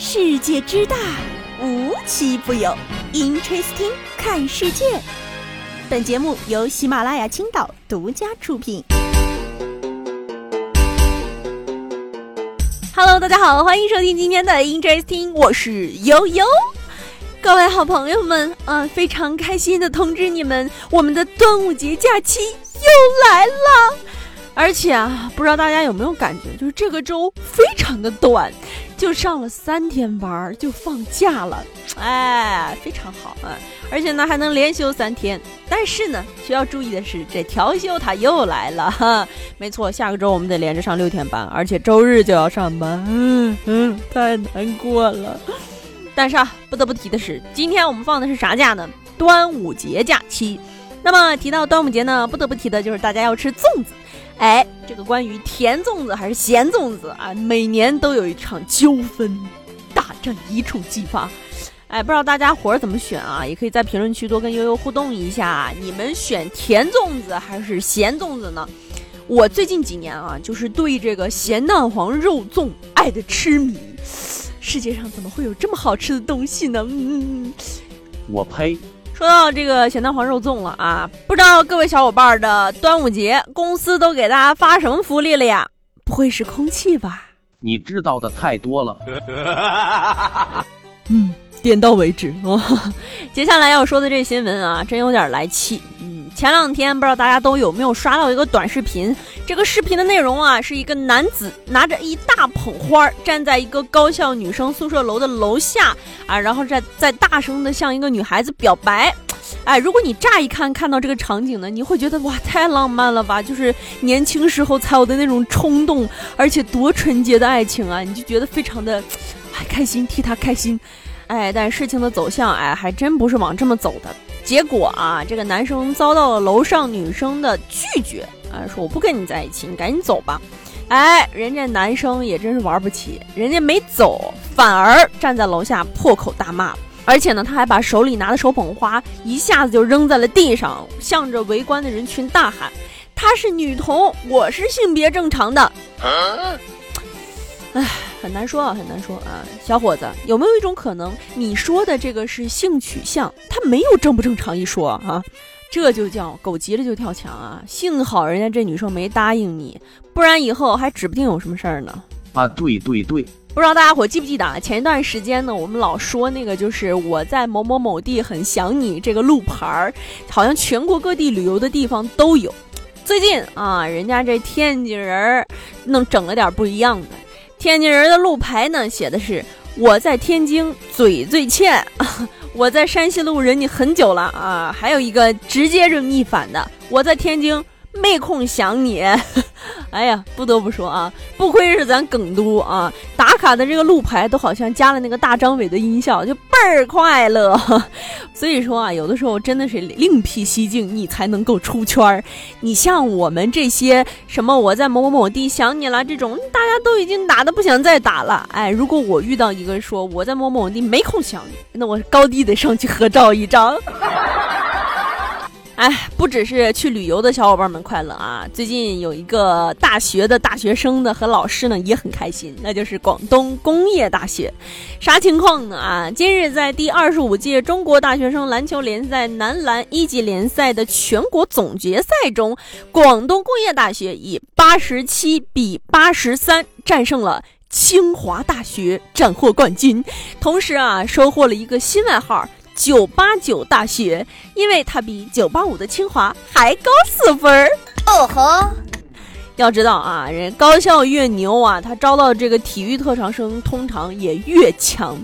世界之大，无奇不有。Interesting，看世界。本节目由喜马拉雅青岛独家出品。Hello，大家好，欢迎收听今天的 Interesting，我是悠悠。各位好朋友们，啊，非常开心的通知你们，我们的端午节假期又来了。而且啊，不知道大家有没有感觉，就是这个周非常的短，就上了三天班就放假了，哎，非常好啊！而且呢，还能连休三天。但是呢，需要注意的是，这调休它又来了哈。没错，下个周我们得连着上六天班，而且周日就要上班，嗯嗯，太难过了。但是啊，不得不提的是，今天我们放的是啥假呢？端午节假期。那么提到端午节呢，不得不提的就是大家要吃粽子。哎，这个关于甜粽子还是咸粽子啊，每年都有一场纠纷，大战一触即发。哎，不知道大家伙儿怎么选啊？也可以在评论区多跟悠悠互动一下，你们选甜粽子还是咸粽子呢？我最近几年啊，就是对这个咸蛋黄肉粽爱的痴迷。世界上怎么会有这么好吃的东西呢？嗯，我呸。说到这个咸蛋黄肉粽了啊，不知道各位小伙伴的端午节公司都给大家发什么福利了呀？不会是空气吧？你知道的太多了。嗯，点到为止啊。接下来要说的这新闻啊，真有点来气。嗯，前两天不知道大家都有没有刷到一个短视频？这个视频的内容啊，是一个男子拿着一大捧花，站在一个高校女生宿舍楼的楼下啊，然后在在大声的向一个女孩子表白。哎，如果你乍一看看到这个场景呢，你会觉得哇，太浪漫了吧？就是年轻时候才有的那种冲动，而且多纯洁的爱情啊，你就觉得非常的，开心，替他开心。哎，但事情的走向，哎，还真不是往这么走的。结果啊，这个男生遭到了楼上女生的拒绝，啊，说我不跟你在一起，你赶紧走吧。哎，人家男生也真是玩不起，人家没走，反而站在楼下破口大骂。而且呢，他还把手里拿的手捧花一下子就扔在了地上，向着围观的人群大喊：“她是女童，我是性别正常的。”哎，很难说啊，很难说啊，小伙子，有没有一种可能，你说的这个是性取向，他没有正不正常一说啊？这就叫狗急了就跳墙啊！幸好人家这女生没答应你，不然以后还指不定有什么事儿呢。啊，对对对。不知道大家伙记不记得啊？前一段时间呢，我们老说那个就是我在某某某地很想你这个路牌儿，好像全国各地旅游的地方都有。最近啊，人家这天津人儿弄整了点不一样的，天津人的路牌呢写的是我在天津嘴最欠，我在山西路忍你很久了啊，还有一个直接就逆反的，我在天津。没空想你，哎呀，不得不说啊，不愧是咱耿都啊，打卡的这个路牌都好像加了那个大张伟的音效，就倍儿快乐。所以说啊，有的时候真的是另辟蹊径，你才能够出圈儿。你像我们这些什么我在某某某地想你了这种，大家都已经打的不想再打了。哎，如果我遇到一个说我在某某地没空想你，那我高低得上去合照一张。哎，不只是去旅游的小伙伴们快乐啊！最近有一个大学的大学生呢和老师呢也很开心，那就是广东工业大学。啥情况呢？啊，今日在第二十五届中国大学生篮球联赛男篮一级联赛的全国总决赛中，广东工业大学以八十七比八十三战胜了清华大学，斩获冠军，同时啊收获了一个新外号。九八九大学，因为它比九八五的清华还高四分儿。哦吼，要知道啊，人高校越牛啊，他招到这个体育特长生通常也越强。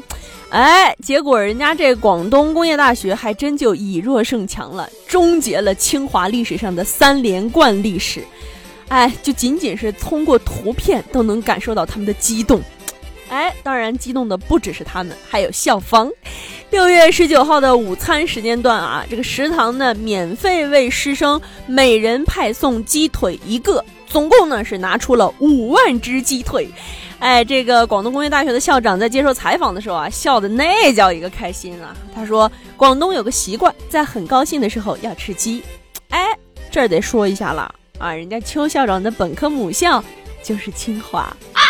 哎，结果人家这广东工业大学还真就以弱胜强了，终结了清华历史上的三连冠历史。哎，就仅仅是通过图片都能感受到他们的激动。哎，当然激动的不只是他们，还有校方。六月十九号的午餐时间段啊，这个食堂呢免费为师生每人派送鸡腿一个，总共呢是拿出了五万只鸡腿。哎，这个广东工业大学的校长在接受采访的时候啊，笑的那叫一个开心啊。他说，广东有个习惯，在很高兴的时候要吃鸡。哎，这儿得说一下了啊，人家邱校长的本科母校就是清华啊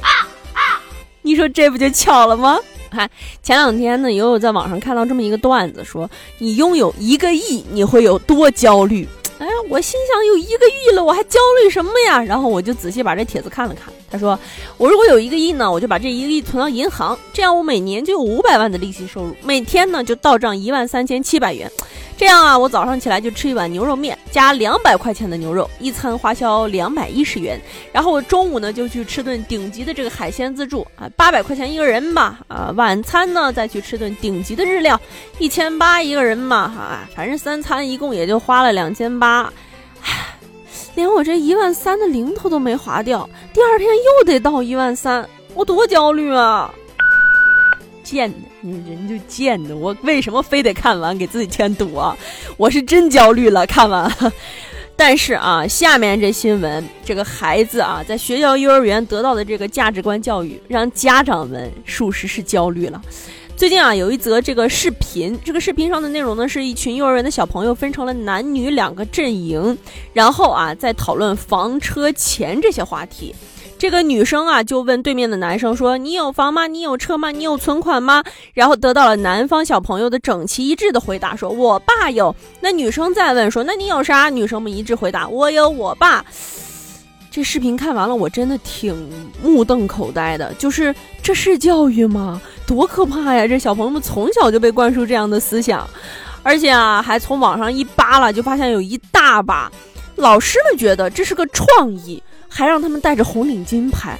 啊啊。你说这不就巧了吗？看前两天呢，友友在网上看到这么一个段子，说你拥有一个亿，你会有多焦虑？哎，我心想有一个亿了，我还焦虑什么呀？然后我就仔细把这帖子看了看。他说，我如果有一个亿呢，我就把这一个亿存到银行，这样我每年就有五百万的利息收入，每天呢就到账一万三千七百元。这样啊，我早上起来就吃一碗牛肉面，加两百块钱的牛肉，一餐花销两百一十元。然后我中午呢就去吃顿顶级的这个海鲜自助啊，八百块钱一个人吧。啊，晚餐呢再去吃顿顶级的日料，一千八一个人嘛。啊，反正三餐一共也就花了两千八，连我这一万三的零头都没划掉，第二天又得到一万三，我多焦虑啊！贱的，你人就贱的，我为什么非得看完给自己添堵啊？我是真焦虑了，看完。但是啊，下面这新闻，这个孩子啊，在学校幼儿园得到的这个价值观教育，让家长们属实是焦虑了。最近啊，有一则这个视频，这个视频上的内容呢，是一群幼儿园的小朋友分成了男女两个阵营，然后啊，在讨论房车钱这些话题。这个女生啊，就问对面的男生说：“你有房吗？你有车吗？你有存款吗？”然后得到了男方小朋友的整齐一致的回答，说：“我爸有。”那女生再问说：“那你有啥？”女生们一致回答：“我有我爸。”这视频看完了，我真的挺目瞪口呆的。就是这是教育吗？多可怕呀！这小朋友们从小就被灌输这样的思想，而且啊，还从网上一扒拉，就发现有一大把老师们觉得这是个创意。还让他们戴着红领巾拍，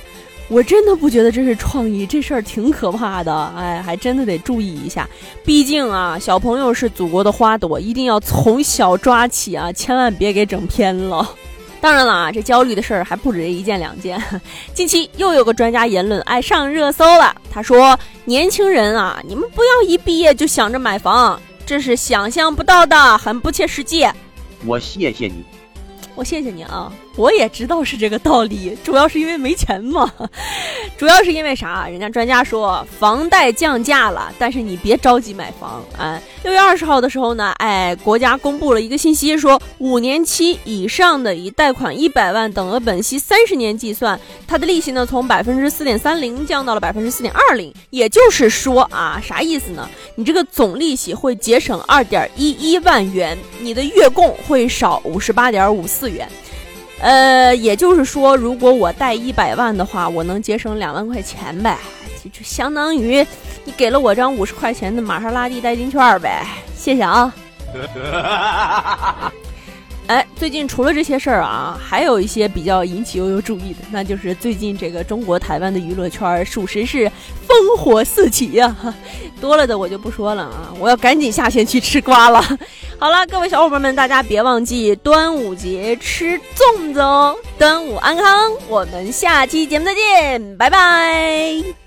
我真的不觉得这是创意，这事儿挺可怕的。哎，还真的得注意一下，毕竟啊，小朋友是祖国的花朵，一定要从小抓起啊，千万别给整偏了。当然了啊，这焦虑的事儿还不止这一件两件。近期又有个专家言论爱上热搜了，他说：“年轻人啊，你们不要一毕业就想着买房，这是想象不到的，很不切实际。”我谢谢你。我谢谢你啊，我也知道是这个道理，主要是因为没钱嘛。主要是因为啥？人家专家说房贷降价了，但是你别着急买房啊。六月二十号的时候呢，哎，国家公布了一个信息，说五年期以上的以贷款一百万等额本息三十年计算，它的利息呢从百分之四点三零降到了百分之四点二零。也就是说啊，啥意思呢？你这个总利息会节省二点一一万元，你的月供会少五十八点五四元。呃，也就是说，如果我贷一百万的话，我能节省两万块钱呗，就相当于你给了我张五十块钱的玛莎拉蒂代金券呗，谢谢啊。哎，最近除了这些事儿啊，还有一些比较引起悠悠注意的，那就是最近这个中国台湾的娱乐圈，属实是烽火四起呀。多了的我就不说了啊，我要赶紧下线去吃瓜了。好了，各位小伙伴们，大家别忘记端午节吃粽子哦，端午安康，我们下期节目再见，拜拜。